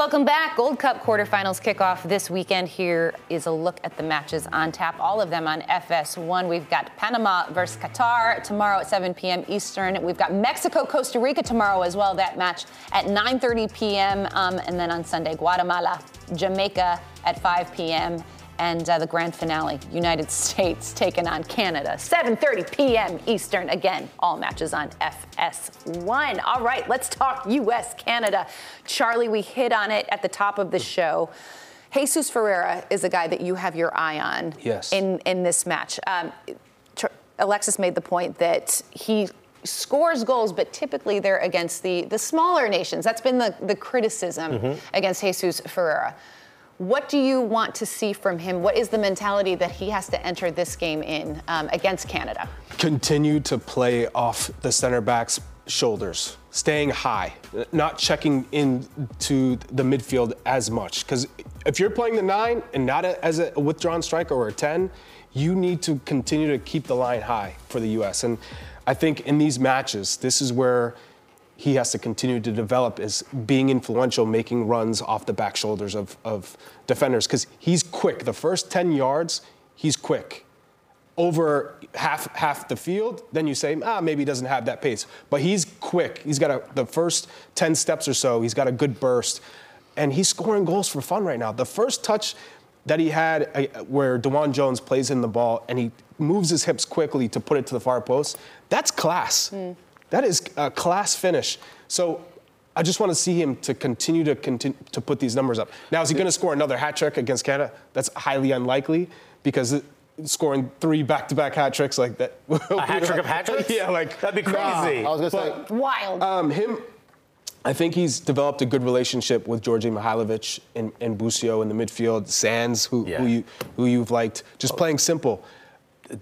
Welcome back. Gold Cup quarterfinals kickoff this weekend. Here is a look at the matches on tap, all of them on FS1. We've got Panama versus Qatar tomorrow at 7 p.m. Eastern. We've got Mexico, Costa Rica tomorrow as well. That match at 9:30 p.m. Um, and then on Sunday, Guatemala, Jamaica at 5 p.m and uh, the grand finale, United States taking on Canada, 7:30 p.m. Eastern. Again, all matches on FS1. All right, let's talk U.S. Canada. Charlie, we hit on it at the top of the show. Jesus Ferreira is a guy that you have your eye on. Yes. In in this match, um, Alexis made the point that he scores goals, but typically they're against the the smaller nations. That's been the the criticism mm-hmm. against Jesus Ferreira. What do you want to see from him? What is the mentality that he has to enter this game in um, against Canada? Continue to play off the center back's shoulders, staying high, not checking into the midfield as much. Because if you're playing the nine and not a, as a withdrawn striker or a 10, you need to continue to keep the line high for the U.S. And I think in these matches, this is where he has to continue to develop is being influential, making runs off the back shoulders of, of defenders because he's quick. The first 10 yards, he's quick. Over half half the field, then you say, ah, maybe he doesn't have that pace. But he's quick. He's got a, the first 10 steps or so, he's got a good burst. And he's scoring goals for fun right now. The first touch that he had uh, where DeJuan Jones plays in the ball and he moves his hips quickly to put it to the far post, that's class. Mm. That is a class finish. So I just want to see him to continue to continue to put these numbers up. Now, is he going to score another hat trick against Canada? That's highly unlikely because scoring three back-to-back hat tricks like that. A hat trick of hat tricks? yeah, like that'd be crazy. Nah, I was going to say wild. Um, him. I think he's developed a good relationship with Djordje Mihailovic and, and Busio in the midfield. Sands, who, yeah. who you who you've liked, just playing simple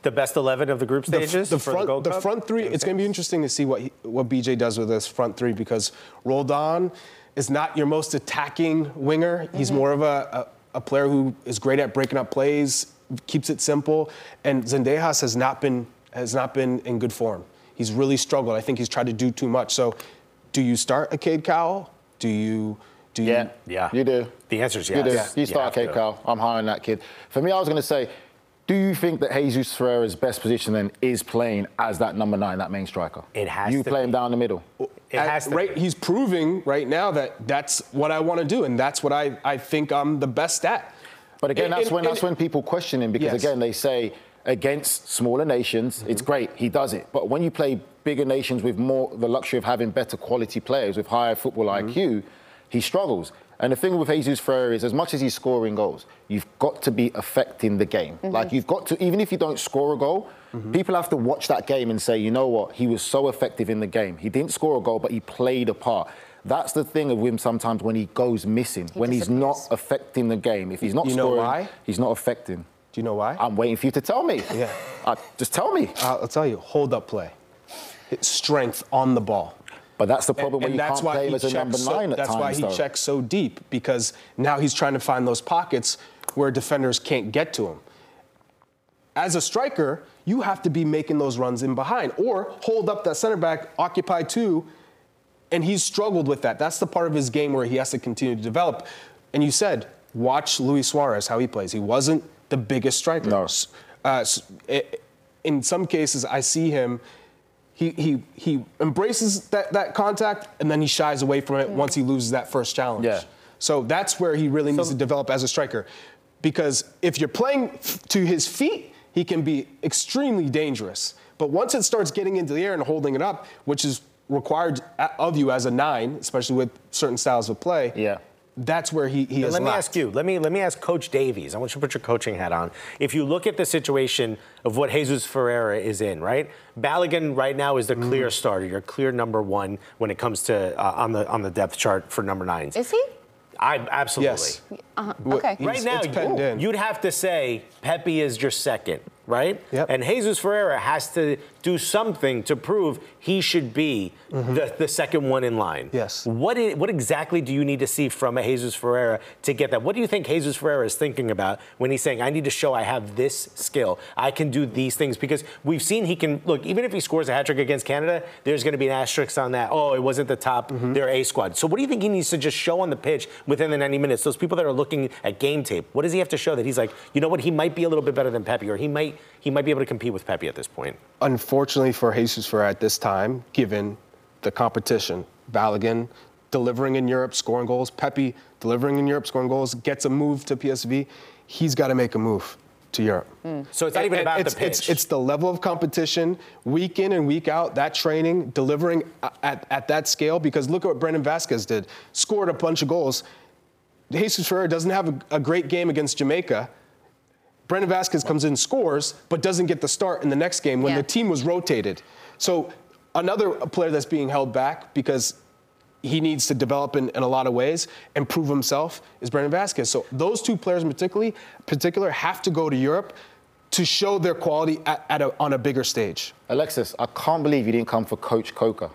the best 11 of the group stages the, the front, the, the front three it's going to be interesting to see what he, what bj does with this front three because roldan is not your most attacking winger. Mm-hmm. he's more of a, a, a, player who is great at breaking up plays keeps it simple and zendejas has not been has not been in good form. He's really struggled. I think he's tried to do too much. So do you start a cade cowell do you do you, yeah yeah. you do. The answer is yes you do. you start you cade cowell i'm high on that kid. For me i was going to say do you think that Jesus Ferreira's best position then is playing as that number nine, that main striker? It has. You play be. him down the middle. It has to. Right, he's proving right now that that's what I want to do, and that's what I, I think I'm the best at. But again, that's when that's when people question him because yes. again they say against smaller nations, mm-hmm. it's great he does it. But when you play bigger nations with more the luxury of having better quality players with higher football mm-hmm. IQ, he struggles. And the thing with Jesus Ferreira is, as much as he's scoring goals, you've got to be affecting the game. Mm-hmm. Like you've got to, even if you don't score a goal, mm-hmm. people have to watch that game and say, you know what, he was so effective in the game. He didn't score a goal, but he played a part. That's the thing of him sometimes when he goes missing, he when he's not affecting the game. If he's not you scoring, he's not affecting. Do you know why? I'm waiting for you to tell me. Yeah. Uh, just tell me. Uh, I'll tell you. Hold up play. strength on the ball. But that's the problem and, when and you can't play him as a number so, nine at that's times. That's why he though. checks so deep because now he's trying to find those pockets where defenders can't get to him. As a striker, you have to be making those runs in behind or hold up that center back, occupy two, and he's struggled with that. That's the part of his game where he has to continue to develop. And you said, watch Luis Suarez, how he plays. He wasn't the biggest striker. No. Uh, in some cases, I see him he he he embraces that, that contact and then he shies away from it once he loses that first challenge. Yeah. So that's where he really needs to develop as a striker. Because if you're playing f- to his feet, he can be extremely dangerous. But once it starts getting into the air and holding it up, which is required of you as a nine, especially with certain styles of play, Yeah. That's where he, he has Let me lacked. ask you. Let me let me ask Coach Davies. I want you to put your coaching hat on. If you look at the situation of what Jesus Ferreira is in, right? Balogun right now is the Mm-hmm. clear starter. Your clear number one when it comes to uh, on the on the depth chart for number nines. Is he? I absolutely. Yes. Okay. He's- Right now, it's penned in. you'd have to say Pepi is your second, right? Yep. And Jesus Ferreira has to do something to prove he should be the, the second one in line. Mm-hmm. Yes. What i- what exactly do you need to see from a Jesus Ferreira to get that? What do you think Jesus Ferreira is thinking about when he's saying, "I need to show I have this skill. I can do these things"? Because we've seen he can look. Even if he scores a hat trick against Canada, there's going to be an asterisk on that. Oh, it wasn't the top. Mm-hmm. Their A squad. So what do you think he needs to just show on the pitch within the 90 minutes? Those people that are looking at game tape. What does he have to show that he's like, you know what? He might be a little bit better than Pepi, or he might he might be able to compete with Pepi at this point. unfortunately for Jesus for at this time, given the competition, Balogun delivering in Europe, scoring goals, Pepi delivering in Europe, scoring goals, gets a move to PSV, he's got to make a move to Europe. Hmm. So it's not even about it's, the pitch. It's, it's the level of competition, week in and week out, that training, delivering uh, at, at that scale, because look at what Brandon Vazquez did. Scored a bunch of goals. Jesus Ferreira doesn't have a, a great game against Jamaica. Brandon Vazquez comes in, scores, but doesn't get the start in the next game when Yeah. the team was rotated. So another player that's being held back because he needs to develop in, in a lot of ways and prove himself is Brandon Vazquez. So those two players in particularly, particular have to go to Europe to show their quality at, at a, on a bigger stage. Alexis, I can't believe you didn't come for Coach Coca.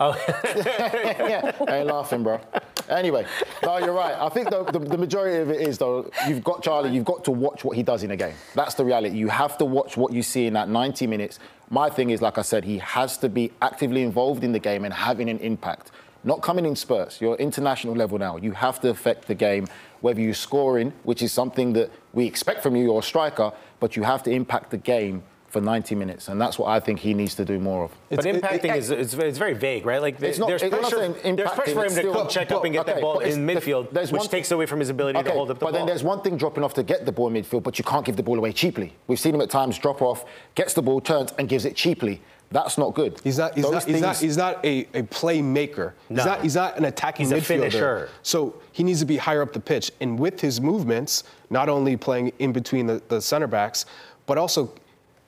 Oh. yeah, I ain't laughing, bro. Anyway, no, you're right. I think the, the, the majority of it is, though, you've got Charlie, you've got to watch what he does in a game. That's the reality. You have to watch what you see in that 90 minutes. My thing is, like I said, he has to be actively involved in the game and having an impact. Not coming in spurts. You're international level now. You have to affect the game, whether you're scoring, which is something that we expect from you, you're a striker, but you have to impact the game for 90 minutes, and that's what I think he needs to do more of. but It's- it- impacting it- is it's, it's very vague, right? Like It's not- there's it's not pressure, saying there's pressure for him to still- come check up and get but- the ball in midfield, there's which one- takes away from his ability to hold up the but ball. But then there's one thing dropping off to get the ball in midfield, but you can't give the ball away cheaply. We've seen him at times drop off, gets the ball, turns, and gives it cheaply. That's not good. He's not. He's Those not. He's not. He's not a, a playmaker. No. He's not. He's not an attacking He's a midfielder. finisher. So he needs to be higher up the pitch, and with his movements, not only playing in between the, the center backs, but also.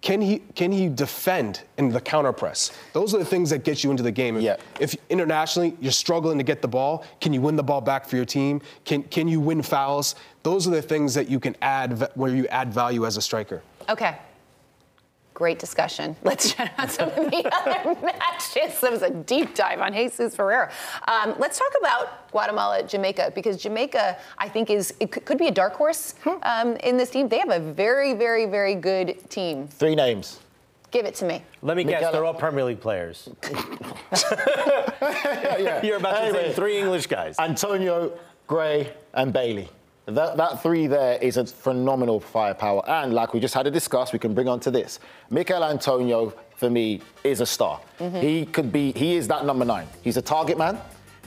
Can he can he defend in the counter press? Those are the things that get you into the game. If, Yeah. if internationally you're struggling to get the ball, can you win the ball back for your team? Can can you win fouls? Those are the things that you can add where you add value as a striker. Okay. Great discussion. Let's check out some of the other matches. That was a deep dive on Jesus Ferreira. Um, let's talk about Guatemala, Jamaica, because Jamaica, I think, is it could, could be a dark horse um, in this team. They have a very, very, very good team. Three names. Give it to me. Let me guess, they're all Premier League players. yeah, yeah. You're about to Anyway, say three English guys. Antonio, Gray, and Bailey. That, that three there is a phenomenal firepower. And like we just had to discuss, we can bring on to this. Michail Antonio, for me, is a star. Mm-hmm. He could be, he is that number nine. He's a target man.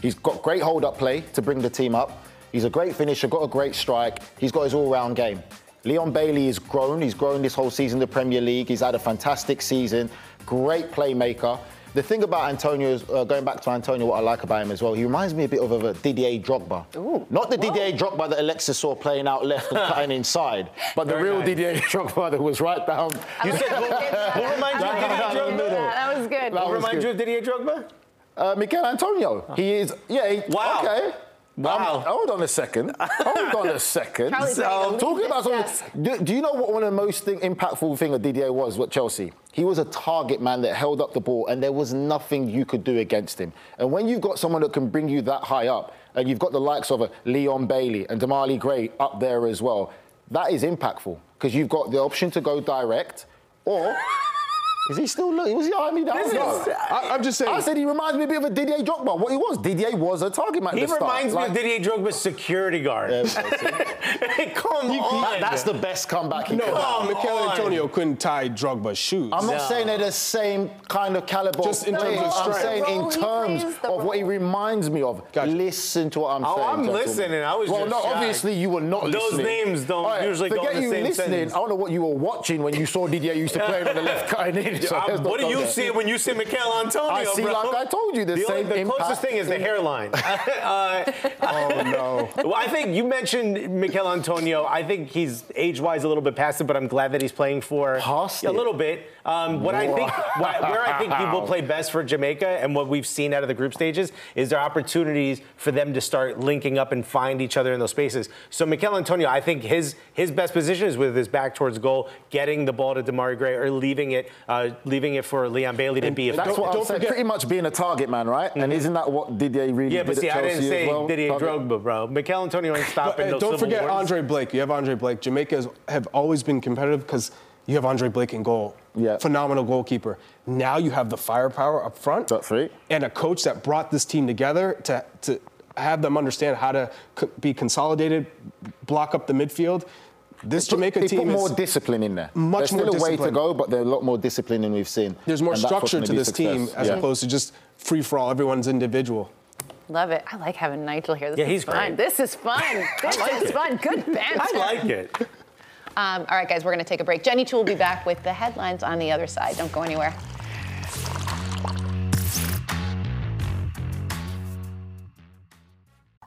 He's got great hold-up play to bring the team up. He's a great finisher, got a great strike. He's got his all-round game. Leon Bailey has grown. He's grown this whole season in the Premier League. He's had a fantastic season. Great playmaker. The thing about Antonio is, uh, going back to Antonio, what I like about him as well, he reminds me a bit of a Didier Drogba. Ooh. Not the Didier Drogba that Alexis saw playing out left and cutting inside, but the Very real nice. Didier Drogba that was right down. You said who, reminds you of Didier Drogba? That was good. Who reminds you of Didier Drogba? Uh, Miguel Antonio. He is, yeah. He, Wow. Okay. Wow. Hold on a second. Hold on a second. Charlie's I'm talking about something. Do, do you know what one of the most thing, impactful thing of Didier was? What Chelsea? He was a target man that held up the ball, and there was nothing you could do against him. And when you've got someone that can bring you that high up, and you've got the likes of a Leon Bailey and Demarai Gray up there as well, that is impactful because you've got the option to go direct, or Is he still looking? Was he eyeing me down? This No. is- I, I'm just saying. I said he reminds me a bit of a Didier Drogba. What he was, Didier was a target man. at He the start. reminds me Like, of Didier Drogba's security guard. Yeah, see? Come on. That- that's the best comeback. He no, could have. Come Michail. Antonio couldn't tie Drogba's shoes. I'm not No. saying they're the same kind of caliber. Just in terms player. of I'm saying The in terms of what he reminds me of. Gotcha. Listen to what I'm Oh, saying. I'm gentlemen. listening. I was just. well, no, shocked. obviously you were not listening. Those listening. names don't All right, usually go forget in the you same listening. sentence. I don't know what you were watching when you saw Didier used to play on the left kind So Uh, what do you there. see when you see Michail Antonio, I see, bro? like I told you, the the, only- the closest thing is the hairline. uh, oh no. well, I think you mentioned Michail Antonio. I think he's age-wise a little bit past it, but I'm glad that he's playing for Past a little bit. Um, what I think, where I think he will play best for Jamaica, and what we've seen out of the group stages, is there are opportunities for them to start linking up and find each other in those spaces. So Michail Antonio, I think his his best position is with his back towards goal, getting the ball to Demarai Gray, or leaving it uh, leaving it for Leon Bailey to be. That's effective. what I'm don't saying. forget- Pretty much being a target man, right? And isn't that what Didier really Yeah, did but see, at I didn't say as well? Didier Target- Drogba, bro. Michail Antonio ain't stopping Uh, those don't civil forget wars. Andre Blake. You have Andre Blake. Jamaica has, have always been competitive because you have Andre Blake in goal. Yeah. Phenomenal goalkeeper. Now you have the firepower up front. That's right. And a coach that brought this team together to, to have them understand how to co- be consolidated, block up the midfield. This Jamaica he team put more is, discipline in there. Much There's still more a way to go, but there's a lot more discipline than we've seen. there's more And that's what's structure gonna to be this team as Yeah. opposed to just free for all. Everyone's individual. Love it. I like having Nigel here. This Yeah, is he's fun. great. This is fun. This is fun. Good banter. I like it. Um, all right, guys, we're going to take a break. Jenny Chiu will be back with the headlines on the other side. Don't go anywhere.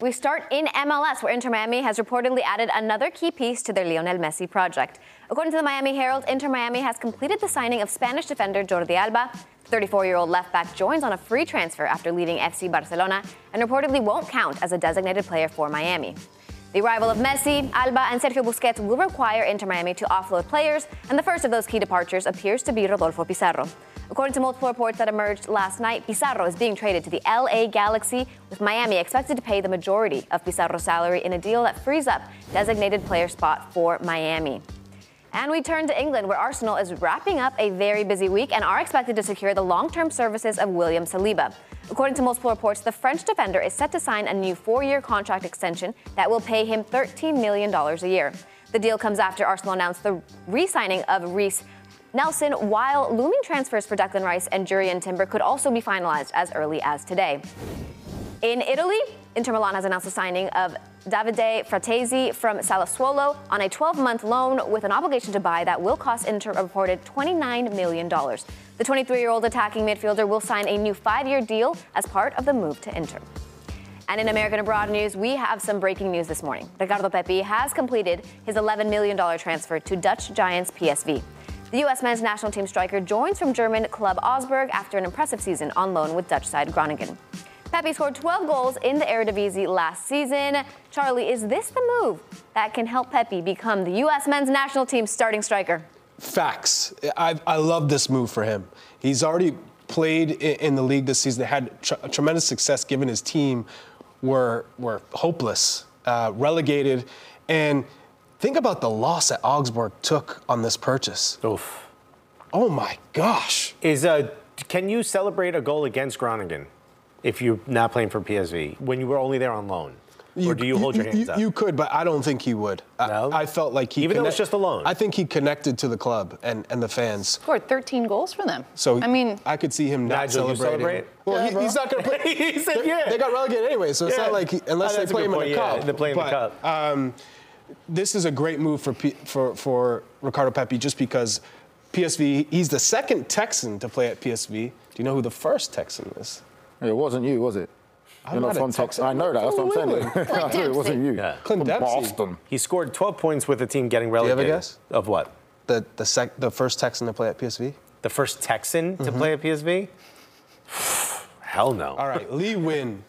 We start in MLS, where Inter Miami has reportedly added another key piece to their Lionel Messi project. According to the Miami Herald, Inter Miami has completed the signing of Spanish defender Jordi Alba. 34 year old left back joins on a free transfer after leaving FC Barcelona and reportedly won't count as a designated player for Miami. The arrival of Messi, Alba, and Sergio Busquets will require Inter Miami to offload players, and the first of those key departures appears to be Rodolfo Pizarro. According to multiple reports that emerged last night, Pizarro is being traded to the LA Galaxy, with Miami expected to pay the majority of Pizarro's salary in a deal that frees up designated player spot for Miami. And we turn to England, where Arsenal is wrapping up a very busy week and are expected to secure the long term services of William Saliba. According to multiple reports, the French defender is set to sign a new four year contract extension that will pay him $13 million a year. The deal comes after Arsenal announced the re signing of Reiss Nelson, while looming transfers for Declan Rice and Jurrien Timber could also be finalized as early as today. In Italy, Inter Milan has announced the signing of Davide Frattesi from Sassuolo on a 12-month loan with an obligation to buy that will cost Inter a reported $29 million. The 23-year-old attacking midfielder will sign a new five-year deal as part of the move to Inter. And in American Abroad news, we have some breaking news this morning. Ricardo Pepi has completed his $11 million transfer to Dutch Giants PSV. The U.S. men's national team striker joins from German club Augsburg after an impressive season on loan with Dutch side Groningen. Pepi scored 12 goals in the Eredivisie last season. Charlie, is this the move that can help Pepi become the U.S. men's national team starting striker? Facts. I, I love this move for him. He's already played in the league this season, had tr- tremendous success given his team were, were hopeless, uh, relegated. And think about the loss that Augsburg took on this purchase. Oof. Oh my gosh. Is uh, can you celebrate a goal against Groningen if you're not playing for PSV when you were only there on loan? or do you hold your hands up? You could, but I don't think he would. I- No? I, felt like he Even though it's just a loan? I think he connected to the club and, and the fans. Scored 13 goals for them. So I mean, I could see him not Nigel, you celebrating. celebrate? Well, Yeah, he, he's not going to play. He said they- yeah. They got relegated anyway, so it's Yeah. not like he, unless Oh, they play good him in point, the yeah, cup. they play in the cup. Um, this is a great move for P, for for Ricardo Pepi just because PSV. He's the second Texan to play at PSV. Do you know who the first Texan is? It wasn't you, was it? I'm You're not not from Texas. I know that. That's what I'm saying. I knew it wasn't you. Yeah. Clint From Dempsey. Boston. He scored 12 points with the team getting you have a guess? Of what? The the sec, the first Texan to play at PSV. the first Texan to mm-hmm. play at PSV? Hell no. All right, Lee Nguyen.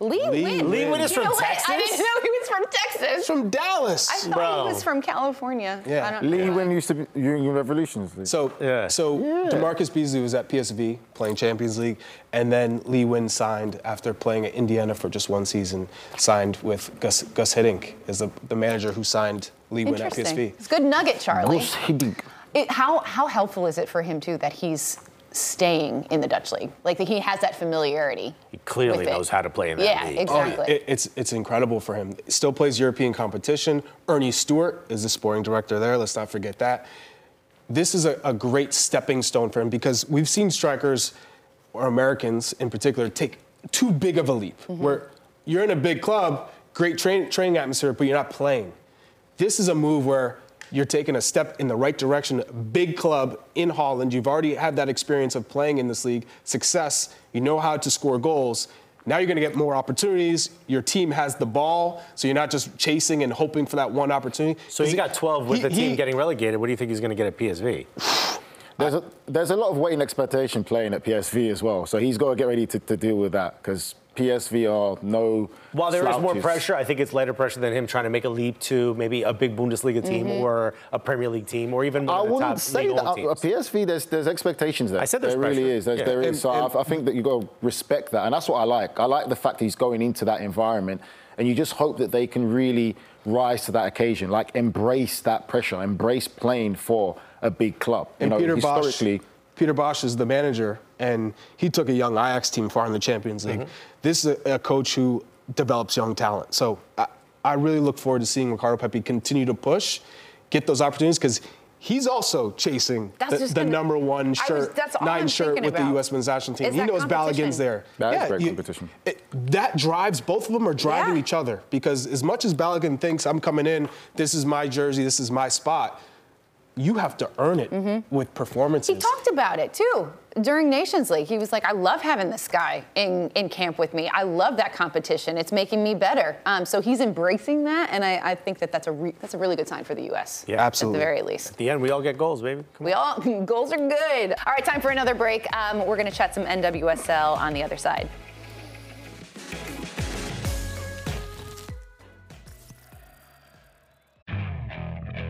Lee, Lee Nguyen. Lee Nguyen is You from know what? I didn't know he was from Texas. He's from Dallas. I thought Bro. he was from California. Yeah. I don't Lee know. when used to be Union Revolutions. League. So, Yeah. so DaMarcus Beasley was at PSV playing Champions League, and then Lee Nguyen signed after playing at Indiana for just one season. Signed with Guus Guus Hiddink as the, the manager who signed Lee Nguyen at PSV. It's a good nugget, Charlie. Guus Hiddink. It, how how helpful is it for him too that he's staying in the Dutch league? Like he has that familiarity. He clearly knows how to play in that Yeah, league. exactly. It, it's it's incredible for him. Still plays European competition. Earnie Stewart is the sporting director there. Let's not forget that. This is a, a great stepping stone for him because we've seen strikers or Americans in particular take too big of a leap Mm-hmm. where you're in a big club, great train, training atmosphere, but you're not playing. This is a move where you're taking a step in the right direction. Big club in Holland. You've already had that experience of playing in this league, success. You know how to score goals. Now you're going to get more opportunities. Your team has the ball, so you're not just chasing and hoping for that one opportunity. So he got 12 with He- the team he- getting relegated. What do you think he's going to get at PSV? There's a, there's a lot of weight and expectation playing at PSV as well. So he's got to get ready to, to deal with that because PSV are no. While there is more pressure, I think it's lighter pressure than him trying to make a leap to maybe a big Bundesliga team Mm-hmm. or a Premier League team or even one I of the wouldn't top say that. old At teams. PSV, there's there's expectations there. I said there's there really pressure. is. There's, Yeah. There is. And- so and- I, I think that you got to respect that, and that's what I like. I like the fact that he's going into that environment, and you just hope that they can really rise to that occasion, like embrace that pressure, embrace playing for a big club. You And know, Peter Bosz, historically. Peter Bosz is the manager, and he took a young Ajax team far in the Champions League. Mm-hmm. This is a, a coach who develops young talent. So I, I really look forward to seeing Ricardo Pepi continue to push, get those opportunities, because he's also chasing the, the gonna- number one I was- shirt, that's nine shirt thinking with the. U.S. men's national team. Is He that knows competition. Balogun's there. That is great competition. it- that drives both of them are driving Yeah. each other because as much as Balogun thinks I'm coming in, this is my jersey, this is my spot. You have to earn it with performances. He talked about it too during Nations League. He was like, "I love having this guy in, in camp with me. I love that competition. It's making me better." Um, so he's embracing that, and I, I think that that's a re- that's a really good sign for the U.S. Yeah. Absolutely. At the very least. At the end, we all get goals, baby. We all goals are good. All right, time for another break. Um, we're going to chat some NWSL on the other side.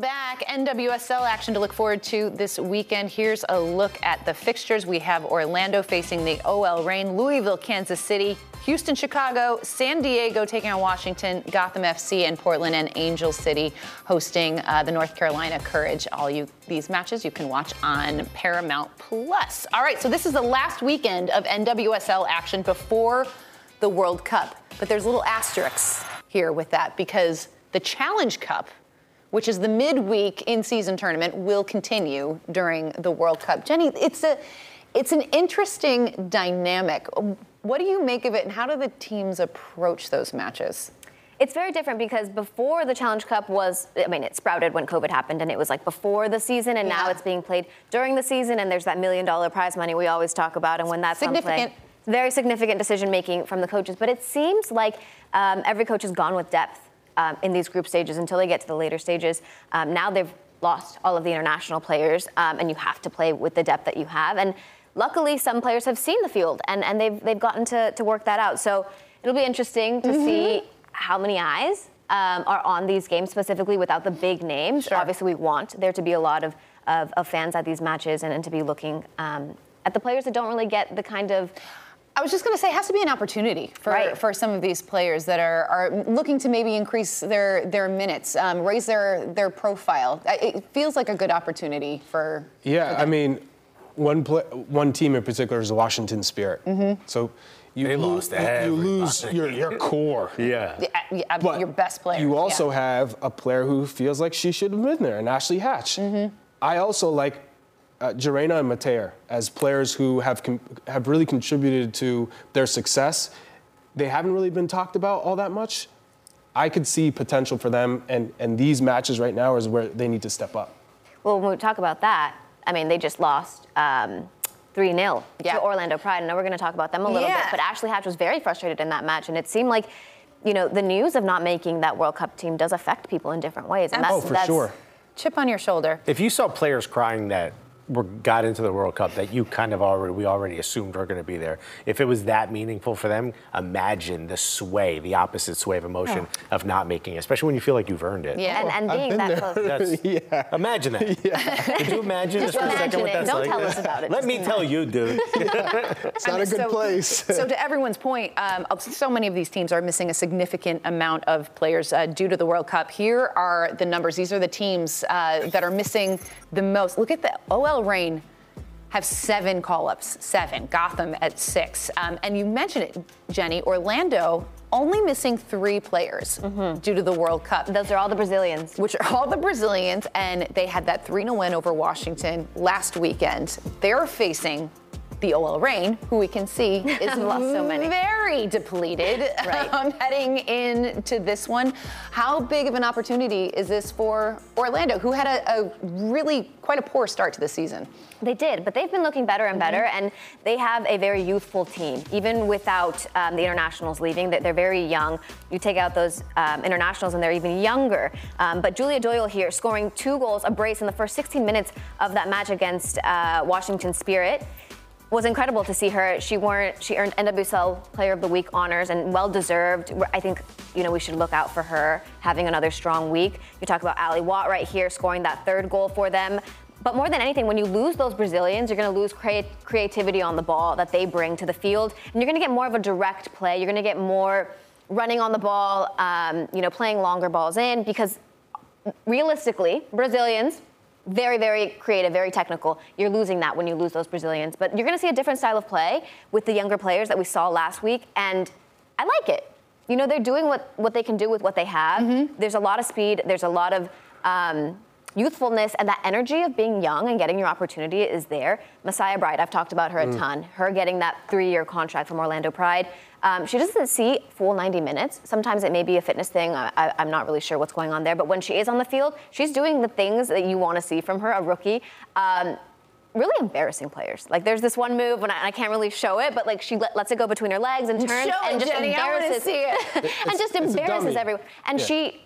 Back. NWSL action to look forward to this weekend. Here's a look at the fixtures. We have Orlando facing the OL Reign, Louisville, Kansas City, Houston, Chicago, San Diego taking on Washington, Gotham FC, and Portland and Angel City hosting uh, the North Carolina Courage. All you these matches you can watch on Paramount Plus. All right, so this is the last weekend of NWSL action before the World Cup, but there's little asterisks here with that because the Challenge Cup which is the midweek in-season tournament, will continue during the World Cup. Jenny, it's a it's an interesting dynamic. What do you make of it, and how do the teams approach those matches? It's very different because before the Challenge Cup was, I mean, it sprouted when COVID happened and it was like before the season, and now it's being played during the season, and there's that million dollar prize money we always talk about, and when that's on play. Significant. Very significant decision making from the coaches, but it seems like um, every coach has gone with depth um, in these group stages until they get to the later stages. Um, now they've lost all of the international players, um, and you have to play with the depth that you have. And luckily, some players have seen the field and, and they've, they've gotten to, to work that out. So it'll be interesting to see how many eyes um, are on these games specifically without the big names. Obviously, we want there to be a lot of, of, of fans at these matches and, and to be looking um, at the players that don't really get the kind of I was just going to say, it has to be an opportunity for, Right. for some of these players that are, are looking to maybe increase their their minutes, um, raise their their profile. It feels like a good opportunity for. Yeah, I mean, one pla one team in particular is the Washington Spirit. So you, They lo- lost you everybody. lose your, your core. Yeah. Yeah, yeah, But your best player. You also yeah. have a player who feels like she should have been there, and Ashley Hatch. Mm-hmm. I also like uh, Jarena and Mateer as players who have com- have really contributed to their success. They haven't really been talked about all that much. I could see potential for them, and, and these matches right now is where they need to step up. Well, when we talk about that, I mean, they just lost um, 3 0 Yeah. to Orlando Pride. I know we're going to talk about them a little Yeah. bit, but Ashley Hatch was very frustrated in that match, and it seemed like, you know, the news of not making that World Cup team does affect people in different ways. And that's, Oh, for that's, sure. chip on your shoulder. If you saw players crying that were got into the World Cup that you kind of already we already assumed were going to be there, if it was that meaningful for them, imagine the sway, the opposite sway of emotion of not making it, especially when you feel like you've earned it. Yeah. And, and being that there. close. That's, yeah. Imagine that. Yeah. Could you imagine Just just for a second imagine what that's Don't like? tell us about it. Let Just me tell you, dude. It's not a good so, place. so to everyone's point, um, so many of these teams are missing a significant amount of players uh, due to the World Cup. Here are the numbers. These are the teams uh, that are missing the most. Look at the OL Reign have seven call-ups, seven. Gotham at six. Um, and you mentioned it, Jenny. Orlando only missing three players due to the World Cup Those are all the Brazilians. which are all the Brazilians, and they had that 3 0 win over Washington last weekend. They're facing the OL Reign, who we can see is Lost so many. very depleted Right. um, heading into this one. How big of an opportunity is this for Orlando, who had a, a really quite a poor start to the season? They did, but they've been looking better and better, and they have a very youthful team. Even without um, the internationals leaving, they're, they're very young. You take out those um, internationals, and they're even younger. Um, but Julie Doyle here, scoring two goals, a brace in the first 16 minutes of that match against uh, Washington Spirit. Was incredible to see her. She weren't. She earned NWSL Player of the Week honors and well deserved. I think you know we should look out for her having another strong week. You talk about Ally Watt right here scoring that third goal for them. But more than anything, when you lose those Brazilians, you're going to lose crea- creativity on the ball that they bring to the field, and you're going to get more of a direct play. You're going to get more running on the ball, um, you know, playing longer balls in because realistically, Brazilians, very, very creative, very technical. You're losing that when you lose those Brazilians. But you're going to see a different style of play with the younger players that we saw last week, and I like it. You know, they're doing what, what they can do with what they have. There's a lot of speed, there's a lot of um, youthfulness, and that energy of being young and getting your opportunity is there. Messiah Bright, I've talked about her a ton. Her getting that three year contract from Orlando Pride. Um, she doesn't see full 90 minutes. Sometimes it may be a fitness thing. I, I, I'm not really sure what's going on there. But when she is on the field, she's doing the things that you want to see from her, a rookie. Um, really embarrassing players. Like there's this one move, and I, I can't really show it, but like she let, lets it go between her legs and turns Show and it, just Jenny, I wanna embarrasses see it. and just it's a embarrasses everyone. And Yeah. she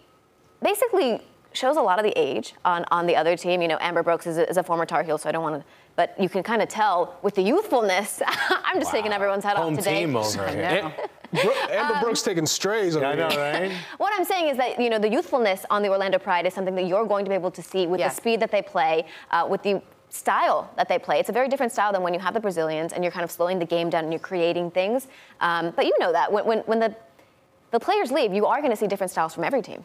basically shows a lot of the age on, on the other team. You know, Amber Brooks is a, is a former Tar Heel, so I don't want to, but you can kind of tell with the youthfulness. I'm just taking everyone's head Home off today. Home team over here. Bro- Amber Brooks taking strays over I know, right? What I'm saying is that you know the youthfulness on the Orlando Pride is something that you're going to be able to see with Yeah. the speed that they play, uh, with the style that they play. It's a very different style than when you have the Brazilians and you're kind of slowing the game down and you're creating things. Um, but you know that when, when, when the the players leave, you are going to see different styles from every team.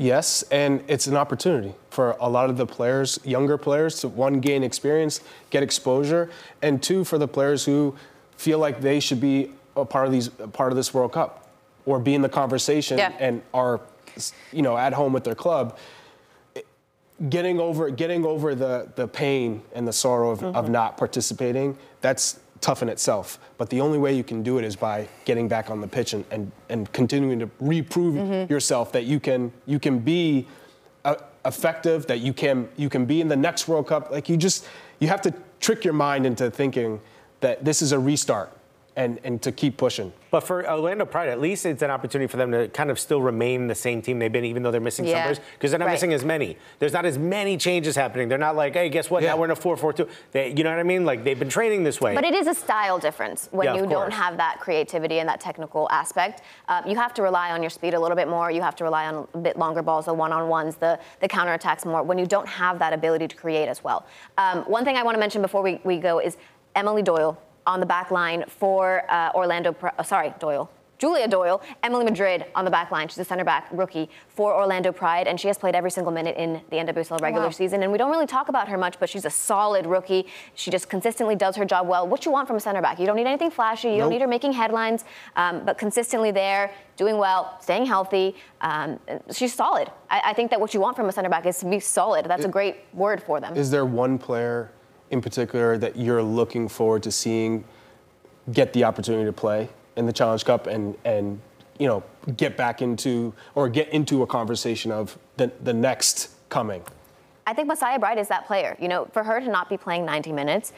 Yes, and it's an opportunity for a lot of the players, younger players, to one gain experience, get exposure, and two for the players who feel like they should be a part of these, part of this World Cup, or be in the conversation Yeah. and are, you know, at home with their club. Getting over, getting over the the pain and the sorrow of, of mm-hmm. not participating. That's tough in itself. But the only way you can do it is by getting back on the pitch and, and, and continuing to reprove yourself that you can you can be uh, effective, that you can you can be in the next World Cup. Like you just you have to trick your mind into thinking that this is a restart and and to keep pushing. But for Orlando Pride, at least it's an opportunity for them to kind of still remain the same team they've been, even though they're missing some players, because they're not Right. missing as many. There's not as many changes happening. They're not like, hey, guess what? Yeah. Now we're in a 4-4-2. They, you know what I mean? Like they've been training this way. But it is a style difference when Yeah, you don't have that creativity and that technical aspect. Uh, you have to rely on your speed a little bit more. You have to rely on a bit longer balls, the one-on-ones, the, the counterattacks more when you don't have that ability to create as well. Um, one thing I want to mention before we, we go is Emily Doyle on the back line for uh, Orlando, uh, sorry, Doyle. Julie Doyle, Emily Madril on the back line. She's a center back rookie for Orlando Pride, and she has played every single minute in the NWSL regular wow. season. And we don't really talk about her much, but she's a solid rookie. She just consistently does her job well. What you want from a center back? You don't need anything flashy. You nope. don't need her making headlines, um, but consistently there, doing well, staying healthy. Um, she's solid. I, I, think that what you want from a center back is to be solid. That's a great word for them. Is there one player in particular that you're looking forward to seeing get the opportunity to play? in the Challenge Cup and and you know get back into or get into a conversation of the the next coming. I think Messiah Bright is that player. You know, for her to not be playing 90 minutes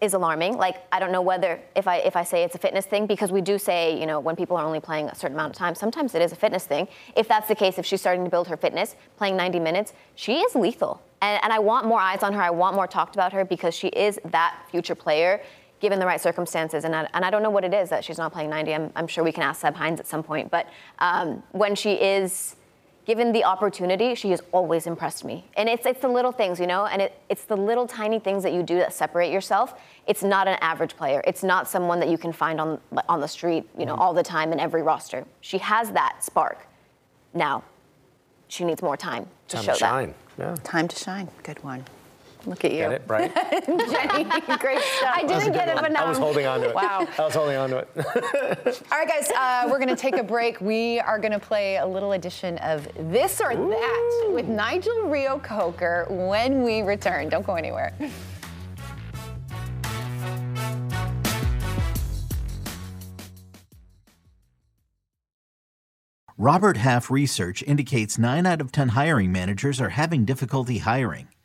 is alarming. Like I don't know whether if I if I say it's a fitness thing because we do say you know when people are only playing a certain amount of time, sometimes it is a fitness thing. If that's the case, if she's starting to build her fitness, playing 90 minutes, she is lethal. And, and I want more eyes on her. I want more talked about her because she is that future player given the right circumstances. And I, and I don't know what it is that she's not playing 90. I'm, I'm sure we can ask Seb Hines at some point. But um, when she is given the opportunity, she has always impressed me. And it's, it's the little things, you know, and it, it's the little tiny things that you do that separate yourself. It's not an average player. It's not someone that you can find on, on the street, you know, mm-hmm. all the time in every roster. She has that spark. Now, she needs more time to time show to shine. that. Yeah. Time to shine. Good one. Look at you. Get it, right? Jenny, great stuff. I didn't get it, but now I was holding on to it. Wow. I was holding on to it. All right, guys, uh, we're going to take a break. We are going to play a little edition of This or Ooh. That with Nigel Reo-Coker when we return. Don't go anywhere. Robert Half research indicates 9 out of 10 hiring managers are having difficulty hiring.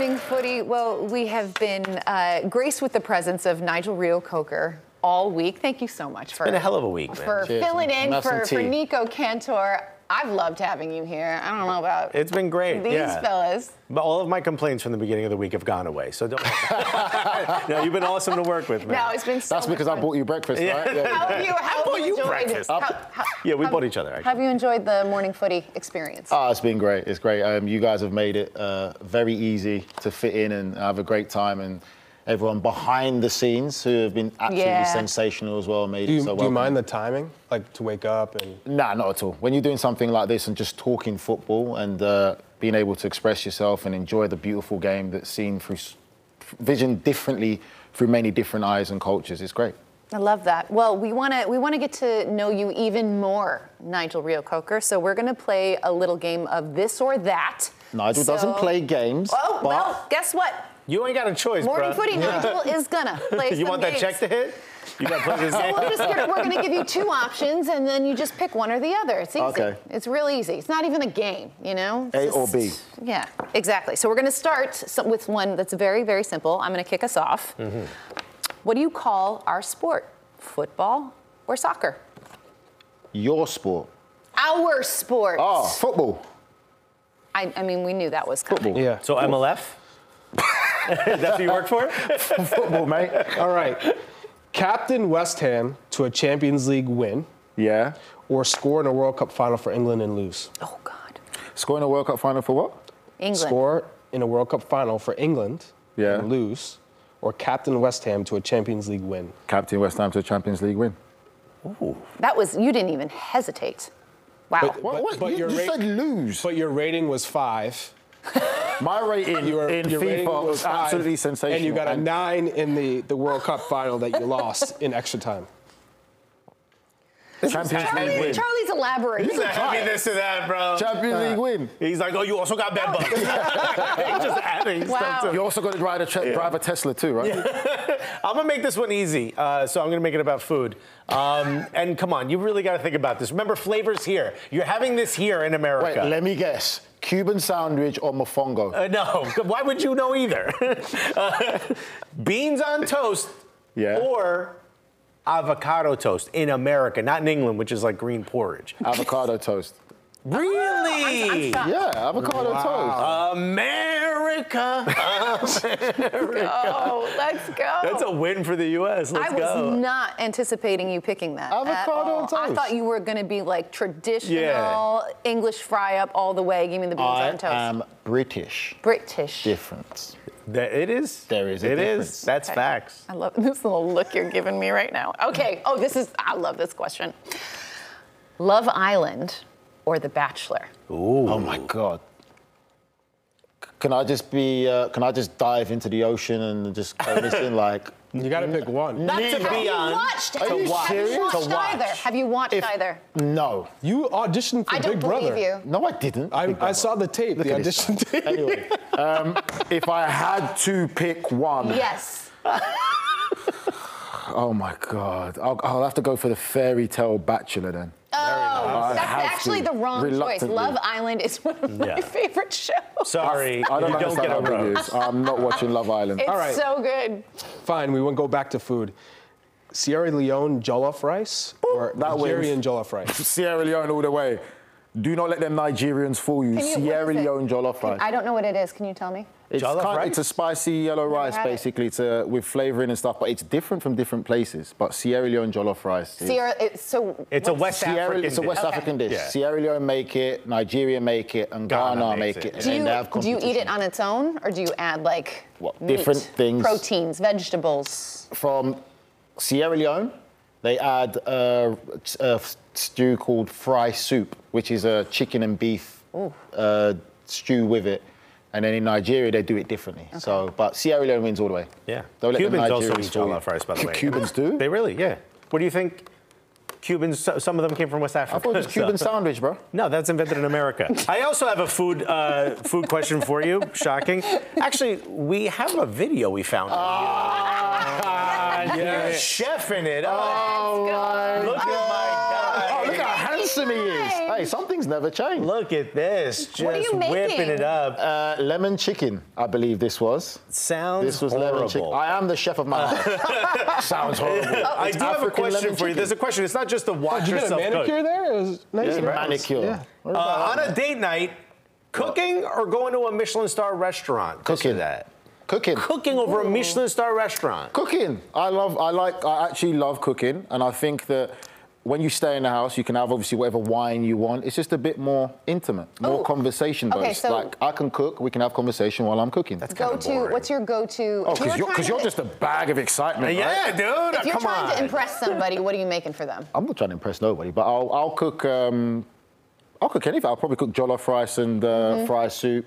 Morning footy. Well, we have been uh, graced with the presence of Nigel Reo-Coker all week. Thank you so much it's for been a hell of a week, man. for Cheers, filling in for, for Nico Cantor. I've loved having you here. I don't know about it's been great. These yeah. fellas. But all of my complaints from the beginning of the week have gone away. So don't. no, you've been awesome to work with, man. No, it's been so That's because fun. I bought you breakfast, yeah. right? Yeah. How have you? How I bought you breakfast. How, how, yeah, we bought each other. Actually. Have you enjoyed the morning footy experience? Oh, it's been great. It's great. Um, you guys have made it uh, very easy to fit in and have a great time and everyone behind the scenes who have been absolutely yeah. sensational as well. Made do you, so Do you mind the timing, like to wake up and? Nah, not at all. When you're doing something like this and just talking football and uh, being able to express yourself and enjoy the beautiful game that's seen through vision differently through many different eyes and cultures, it's great. I love that. Well, we want to we want to get to know you even more, Nigel Reo-Coker. So we're going to play a little game of this or that. Nigel so, doesn't play games. Oh well, guess what? You ain't got a choice, Morning bro. footy, Nigel is gonna play You want games. that check to hit? You got to play this game. we're, just gonna, we're gonna give you two options, and then you just pick one or the other. It's easy. Okay. It's real easy. It's not even a game, you know. It's a just, or B. Yeah, exactly. So we're gonna start with one that's very, very simple. I'm gonna kick us off. Mm-hmm. What do you call our sport? Football or soccer? Your sport. Our sport. Oh, football. I, I mean, we knew that was coming. Football. Yeah. So MLF. That's who you work for? Football, mate. All right. Captain West Ham to a Champions League win. Yeah. Or score in a World Cup final for England and lose. Oh, God. Score in a World Cup final for what? England. Score in a World Cup final for England yeah. and lose. Or captain West Ham to a Champions League win. Captain West Ham to a Champions League win. Ooh. That was, you didn't even hesitate. Wow. But, what, what? But you, your you said lose. But your rating was five. My rating you were, in FIFA was absolutely sensational. And you got a nine in the, the World Cup final that you lost in extra time. Champions League win. Charlie's elaborating. He's like, this to that, bro. Champions League win. He's like, oh, you also got bed bugs. He's just adding wow. stuff to You also got to drive a, tra- yeah. drive a Tesla too, right? Yeah. I'm gonna make this one easy, uh, so I'm gonna make it about food. Um, and come on, you really got to think about this. Remember, flavors here. You're having this here in America. Wait, let me guess. Cuban sandwich or mofongo? Uh, no, why would you know either? uh, beans on toast yeah. or avocado toast in America, not in England, which is like green porridge. Avocado toast. Really? Yeah, avocado toast. America. Oh, let's go. That's a win for the U.S. Let's I was go. not anticipating you picking that. at Avocado toast. I thought you were going to be like traditional Yeah. English fry up all the way. Give me the beans I on toast. I am British. British. Difference. That- it is. There is a It is. difference. That's Okay. facts. I love this little look you're giving me right now. Okay. Oh, this is. I love this question. Love Island or The Bachelor? Oh my god. C- Can I just be? Uh, can I just dive into the ocean and just go listen? Like, You got to pick one. Not to Have be you on. watched? Are have you you have serious? you watched To watch. either? Have you watched If- either? no, You auditioned for I don't Big believe Brother. you. no, I didn't. I, I saw the tape, Look the audition tape. Anyway, um, if I had to pick one, Yes. oh my god, I'll, I'll have to go for the fairy tale bachelor then. Oh, that's actually the wrong choice. reluctantly. Love Island is one of my Yeah. favorite shows. Sorry, I don't you don't understand get a how good it rose. I'm not watching Love Island. It's All right. so good. Fine, we won't go back to food. Sierra Leone jollof rice or That wins. Nigerian jollof rice? Sierra Leone all the way. Do not let them Nigerians fool you. You- Sierra? Leone jollof rice. I don't know what it is. Can you tell me? It's, Jollof kind, rice? it's a spicy yellow rice, had it. basically, with flavoring and stuff, but it's different from different places. But Sierra Leone jollof rice. is- Sierra, it's so. It's a West Sierra, African it's a West dish. Okay. African dish. Yeah. Sierra Leone make it, Nigeria make it, and Ghana Ghana, make it. it. Do and you, have do you eat it on its own, or do you add like What, meat, different things? proteins, vegetables? From Sierra Leone, they add a, a stew called fry soup, which is a chicken and beef uh, stew with it. And then in Nigeria, they do it differently. So, but Sierra Leone wins all the way. Yeah. Don't let Cubans also Nigerians eat fool jollof rice, by the way. Cubans do? They really, yeah. What do you think? Cubans, some of them came from West Africa. I thought it was Cuban so- sandwich, bro. No, that's invented in America. I also have a food uh, food question for you. Shocking. Actually, we have a video we found. You're chefing it up. Oh, my Look at my Oh, look how handsome he is. Hey, some things never change. Look at this. Just What are you whipping making? it up. Uh, lemon chicken, I believe this was. Sounds This was horrible. lemon chicken. I am the chef of my house. Sounds horrible. I It's do have a question for you. chicken. There's a question. It's not just to watch Did you get a yourself cook. manicure there? It was nice. It's a manicure. Yeah. Uh, on a date night, cooking or going to a Michelin star restaurant? Cooking. that. Cooking. Cooking over a Michelin star restaurant. Cooking. I love. I like. I actually love cooking, and I think that when you stay in the house, you can have obviously whatever wine you want. It's just a bit more intimate, more Oh. conversation Okay, based. so- like I can cook, we can have conversation while I'm cooking. That's Go kinda to. boring. What's your go-to? oh, if you because you're, you're just a bag of excitement, Yeah, right? dude. If you're come trying on. to impress somebody, what are you making for them? I'm not trying to impress nobody, but I'll, I'll cook. Um, I'll cook anything. I'll probably cook jollof rice and uh, Mm-hmm. fry soup,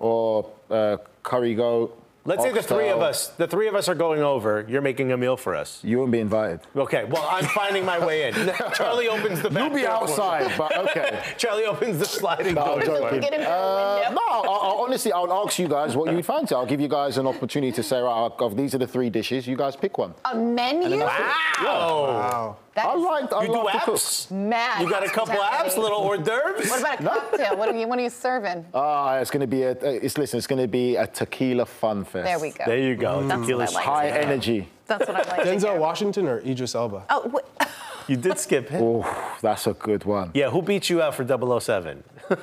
or uh, curry goat. Let's say the three of us, the three of us are going over. You're making a meal for us. You won't be invited. Okay. Well, I'm finding my way in. Charlie opens the back You'll be door for me. outside, but okay. Charlie opens the sliding No, door. for joking. me. Get him through Uh, the window. no, I, I, honestly, I would ask you guys what you'd fancy. I'll give you guys an opportunity to say, right, of these are the three dishes. You guys pick one. A menu? Wow. That I like. I You do love to cook. apps? mad. You got a couple hospitality. apps, little hors d'oeuvres? What about a cocktail? What are you? What are you serving? Ah, it's going to be a. It's listen. It's going to be a tequila fun fest. there we go. There you go. That's Tequila what like. High energy. That's what I like. to Denzel hear. Washington or Idris Elba? Oh, wait. You did skip him. Oh, that's a good one. Yeah, who beat you out for 007?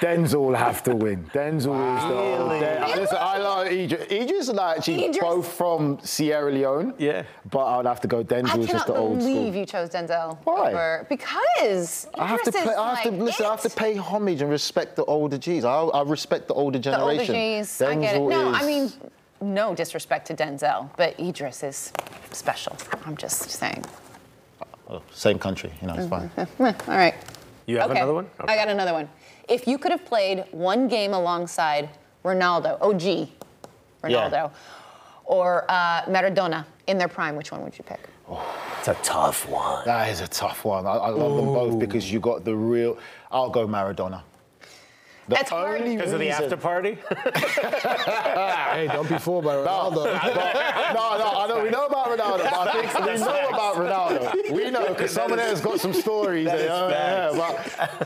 Denzel will have to win. Denzel is the. Den- Listen, I love Idris. Idris is actually Idris- both from Sierra Leone. Yeah. But I'd have to go. Denzel is just cannot the old believe you chose Denzel. Why? Over, because I have to play. is I have to like listen. I have to pay homage and respect the older G's. I, I respect the older generation. The older generation. G's, I get it. Denzel No, I mean, no disrespect to Denzel, but Idris is special. I'm just saying. Oh, same country. You know, it's fine. All right. You have okay. another one? I got another one. If you could have played one game alongside Ronaldo, OG Ronaldo, or uh, Maradona in their prime, which one would you pick? It's a tough one. That is a tough one. I, I love them both because you got the real. I'll go Maradona. The That's hard. only Because of the reason- after party? Hey, don't be fooled by No, Ronaldo. no, no, I know we know about Ronaldo. But I think we know about Ronaldo. We know because someone else has got some stories. That that- is yeah,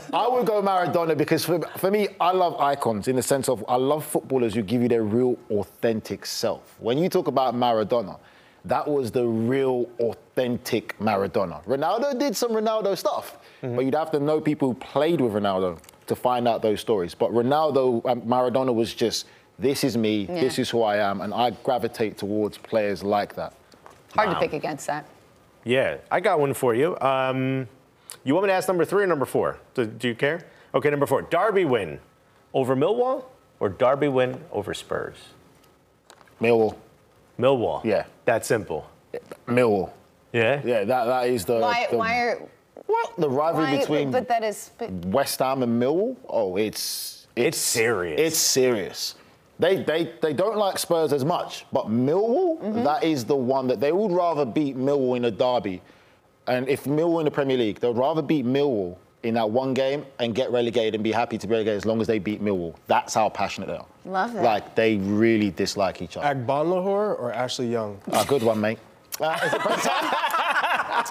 but I would go Maradona because for, for me, I love icons in the sense of I love footballers who give you their real, authentic self. When you talk about Maradona, That was the real authentic Maradona. Ronaldo did some Ronaldo stuff, mm-hmm. but you'd have to know people who played with Ronaldo to find out those stories. But Ronaldo, um, Maradona was just, this is me, yeah. this is who I am, and I gravitate towards players like that. Hard wow. to pick against that. Yeah, I got one for you. Um, you want me to ask number three or number four? Do, do you care? Okay, number four. Derby win over Millwall or Derby win over Spurs? Millwall. Millwall. Yeah. That simple. Millwall. Yeah. Yeah. That that is the. Why? The, why are? What the rivalry why, between? But that is. But, West Ham and Millwall. Oh, it's, it's. It's serious. It's serious. They, they, they don't like Spurs as much, but Millwall, mm-hmm. that is the one that they would rather beat Millwall in a derby. And if Millwall in the Premier League, they'd rather beat Millwall in that one game and get relegated and be happy to be relegated as long as they beat Millwall. That's how passionate they are. Love that. Like they really dislike each other. Agbonlahor or Ashley Young? A good one, mate. Uh,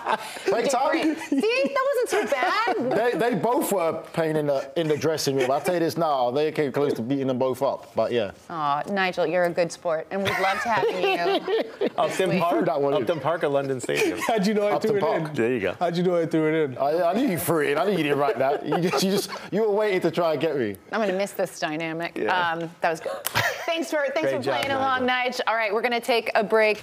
is it Break? See, that wasn't too bad. they, they both were a pain in the in the dressing room. I'll tell you this now, they came close to beating them both up. But yeah. Oh, Nigel, you're a good sport, and we'd love to have you. Upton Park, Upton Park at London Stadium. How'd you know I Upton threw Park. it in? There you go. How'd you know I threw it in? I, I knew you threw it in. I knew you didn't write that. You just, you just you were waiting to try and get me. I'm gonna miss this dynamic. Yeah. Um, that was good. thanks for thanks Great for playing job, along, Nigel. All right, we're gonna take a break.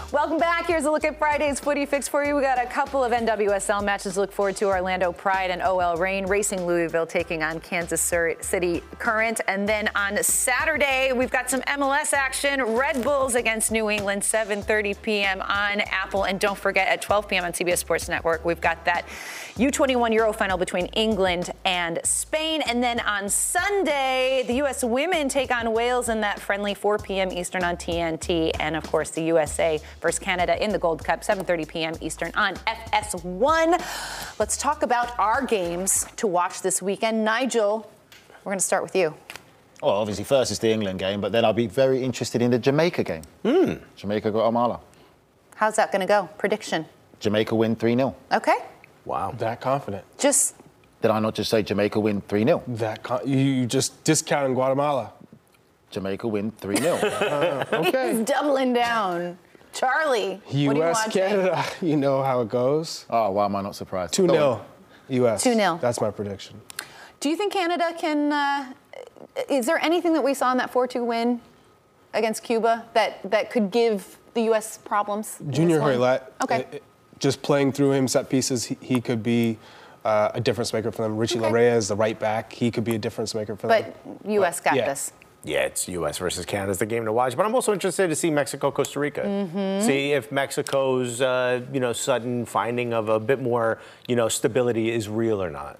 Welcome back. Here's a look at Friday's footy fix for you. We got a couple of NWSL matches to look forward to. Orlando Pride and OL Reign Racing Louisville taking on Kansas City Current. And then on Saturday, we've got some MLS action. Red Bulls against New England, 7.30 p.m. on Apple. And don't forget, at 12 p.m. on CBS Sports Network, we've got that U21 Euro final between England and Spain. And then on Sunday, the U.S. women take on Wales in that friendly 4 p.m. Eastern on TNT. And of course, the USA versus Canada in the Gold Cup, 7:30 p.m. Eastern on FS1. Let's talk about our games to watch this weekend. Nigel, we're going to start with you. Well, obviously, first is the England game, but then I'll be very interested in the Jamaica game. Mm. Jamaica Guatemala. How's that going to go? Prediction? Jamaica win 3 0. Okay. Wow. That confident. Just. Did I not just say Jamaica win 3 0? That con- you just discounting Guatemala. Jamaica win 3 0. uh, okay. He's doubling down. Charlie, U.S. You Canada, you know how it goes. Oh, why am I not surprised? 2 0 U.S. 2 0. That's my prediction. Do you think Canada can? Uh, is there anything that we saw in that 4 2 win against Cuba that, that could give the U.S. problems? Junior Hoilett. Okay. It, it, just playing through him set pieces, he, he could be uh, a difference maker for them. Richie okay. Laryea is the right back. He could be a difference maker for but them. but U.S. got yeah. this yeah, it's U.S. versus Canada is the game to watch. But I'm also interested to see Mexico, Costa Rica. Mm-hmm. See if Mexico's uh, you know sudden finding of a bit more you know stability is real or not.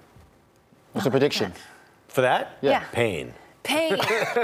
What's the prediction? For that? Yeah. Pain. Pain.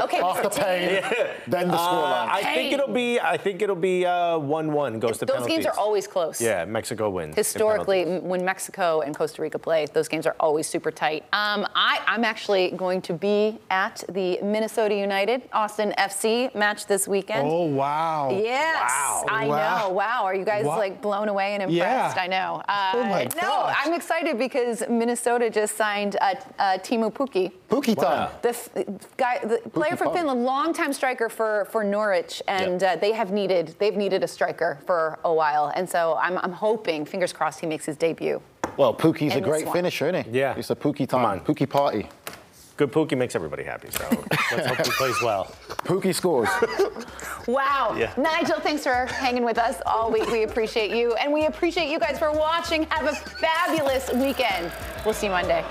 Okay. After pain, then the scoreline. Uh, I think it'll be. I think it'll be uh, one-one. Goes to those penalties. games are always close. Yeah, Mexico wins. Historically, when Mexico and Costa Rica play, those games are always super tight. Um, I, I'm actually going to be at the Minnesota United Austin FC match this weekend. Oh wow! Yes, wow. I wow. know. Wow, are you guys wow. like blown away and impressed? Yeah. I know. Uh, oh my no, gosh. I'm excited because Minnesota just signed uh, uh, Teemu Pukki. Pukki time. The f- guy, the player from Finland, longtime striker for, for Norwich, and yep. uh, they have needed they've needed a striker for a while, and so I'm, I'm hoping, fingers crossed, he makes his debut. Well, Pukki's a great finisher, isn't he? Yeah, it's a Pukki time, Pukki party. Good Pukki makes everybody happy, so let's hope he plays well. Pukki scores. wow. Yeah. Nigel, thanks for hanging with us all week. We appreciate you. And we appreciate you guys for watching. Have a fabulous weekend. We'll see you Monday.